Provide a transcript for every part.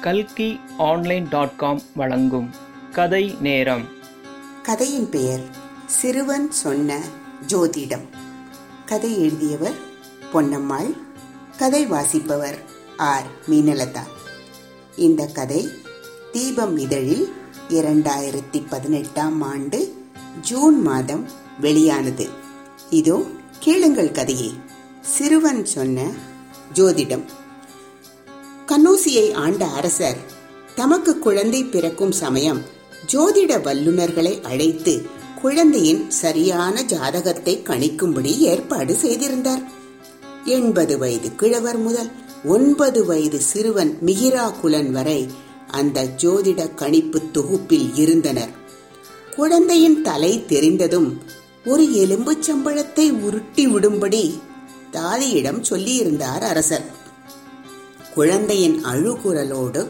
கல்கி online dot com வழங்கும் கதை நேரம். கதையின் பெயர் சிறுவன் சொன்ன ஜோதிடம். கதை எழுதியவர் பொன்னம்மாள். கதை வாசிப்பவர் ஆர் மீனலதா. இந்த கதை தீபம் இதழில் இரண்டாயிரத்தி பதினெட்டாம் ஆண்டு ஜூன் மாதம் வெளியானது. இதோ கேளுங்கள் கதையை. சிறுவன் சொன்ன ஜோதிடம். கன்னூசியை ஆண்ட அரசர் தமக்கு குழந்தை பிறக்கும் சமயம் ஜோதிட வல்லுநர்களை அழைத்து குழந்தையின் சரியான ஜாதகத்தை கணிக்கும்படி ஏற்பாடு செய்திருந்தார். எண்பது வயது கிழவர் முதல் ஒன்பது வயது சிறுவன் மிகிரா குலன் வரை அந்த ஜோதிட கணிப்பு தொகுப்பில் இருந்தனர். குழந்தையின் தலை தெரிந்ததும் ஒரு எலும்புச் சம்பளத்தை உருட்டி விடும்படி தாதியிடம் சொல்லியிருந்தார் அரசர். குழந்தையின் அழுகுரலோடு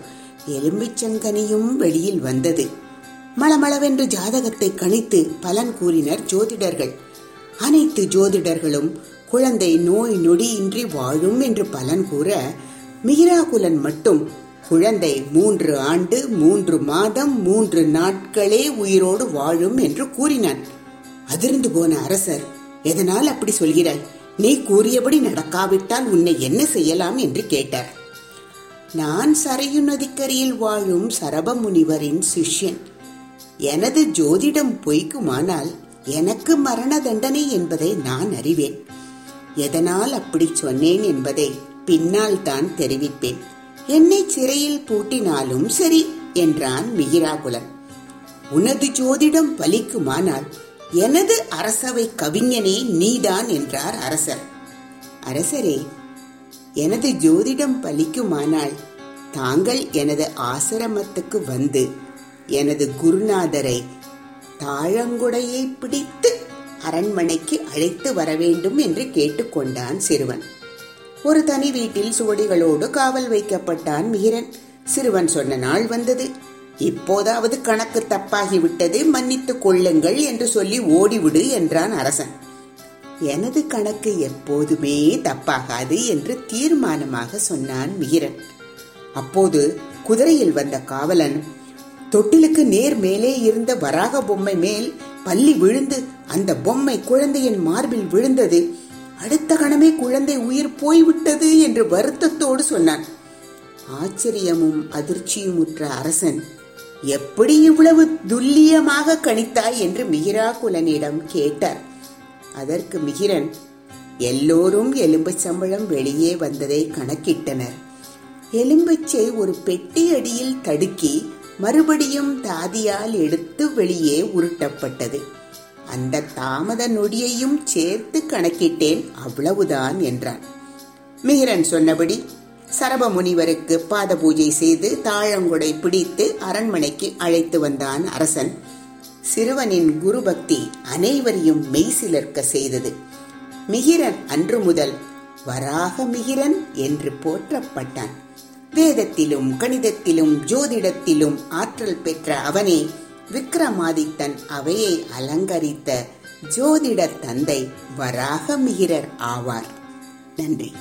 எலும்பிச்சங்கனியும் வெளியில் வந்தது. மளமளவென்று ஜாதகத்தை கணித்து பலன் கூறினர் ஜோதிடர்கள். அனைத்து ஜோதிடர்களும் குழந்தை நோய் நொடியின்றி வாழும் என்று பலன் கூற மிகிராகுலன் மட்டும் குழந்தை மூன்று ஆண்டு மூன்று மாதம் மூன்று நாட்களே உயிரோடு வாழும் என்று கூறினான். அதிர்ந்து போன அரசர் எதனால் அப்படி சொல்கிறாய்? நீ கூறியபடி நடக்காவிட்டால் உன்னை என்ன செய்யலாம்? என்று கேட்டார். நான் சரையு நதிக்கரையில் வாழும் சரப முனிவரின் சிஷ்யன். எனது ஜோதிடம் பொய்க்குமானால் எனக்கு மரண தண்டனை என்பதை நான் அறிவேன். எதனால் அப்படி சொன்னேன் என்பதை பின்னால் தான் தெரிவிப்பேன். என்னை சிறையில் பூட்டினாலும் சரி என்றான் மிகிராகுலன். உனது ஜோதிடம் பலிக்குமானால் எனது அரசவை கவிஞனே நீதான் என்றார் அரசர். அரசரே எனது ஜோதிடம் பலிக்குமானால் தாங்கள் எனது ஆசிரமத்துக்கு வந்து எனது குருநாதரை தாழங்குடையை பிடித்து அரண்மனைக்கு அழைத்து வர வேண்டும் என்று கேட்டுக்கொண்டான் சிறுவன். ஒரு தனி வீட்டில் சுவடிகளோடு காவல் வைக்கப்பட்டான் மிகிரன் சிறுவன் சொன்ன நாள் வந்தது. இப்போதாவது கணக்கு தப்பாகிவிட்டது. மன்னித்துக் கொள்ளுங்கள் என்று சொல்லி ஓடிவிடு என்றான் அரசன். எனது கணக்கு எப்போதுமே தப்பாகாது என்று தீர்மானமாக சொன்னான் மிகிரன் அப்போது குதிரையில் வந்த காவலன் தொட்டிலுக்கு நேர் மேலே இருந்த வராக பொம்மை மேல் பள்ளி விழுந்து அந்த பொம்மை குழந்தையின் மார்பில் விழுந்தது. அடுத்த கணமே குழந்தை உயிர் போய்விட்டது என்று வருத்தத்தோடு சொன்னான். ஆச்சரியமும் அதிர்ச்சியுமுற்ற அரசன் எப்படி இவ்வளவு துல்லியமாக கணித்தாய்? என்று மிகிராகுலனிடம் கேட்டார். அதற்கு மிகிரன் எல்லோரும் எலும்புச் சம்பளம் வெளியே வந்ததை கணக்கிட்டனர். எலும்பச்சை ஒரு பெட்டி அடியில் தடுக்கி மறுபடியும் தாதியால் எடுத்து வெளியே உருட்டப்பட்டது. அந்த தாமத நொடியையும் சேர்த்து கணக்கிட்டேன் அவ்வளவுதான் என்றான். மிகிரன் சொன்னபடி சரப முனிவருக்கு பாத பூஜை செய்து தாழங்குடை பிடித்து அரண்மனைக்கு அழைத்து வந்தான் அரசன். சிறுவனின் குருபக்தி அனைவரையும் மெய்சிலர்க்க செய்தது. மிகிரன் அன்று முதல் வராக மிகிரன் என்று போற்றப்பட்டான். வேதத்திலும் கணிதத்திலும் ஜோதிடத்திலும் ஆற்றல் பெற்ற அவனே விக்ரமாதித்தன் அவையை அலங்கரித்த ஜோதிட தந்தை வராக மிகிரர் ஆவார். நன்றி.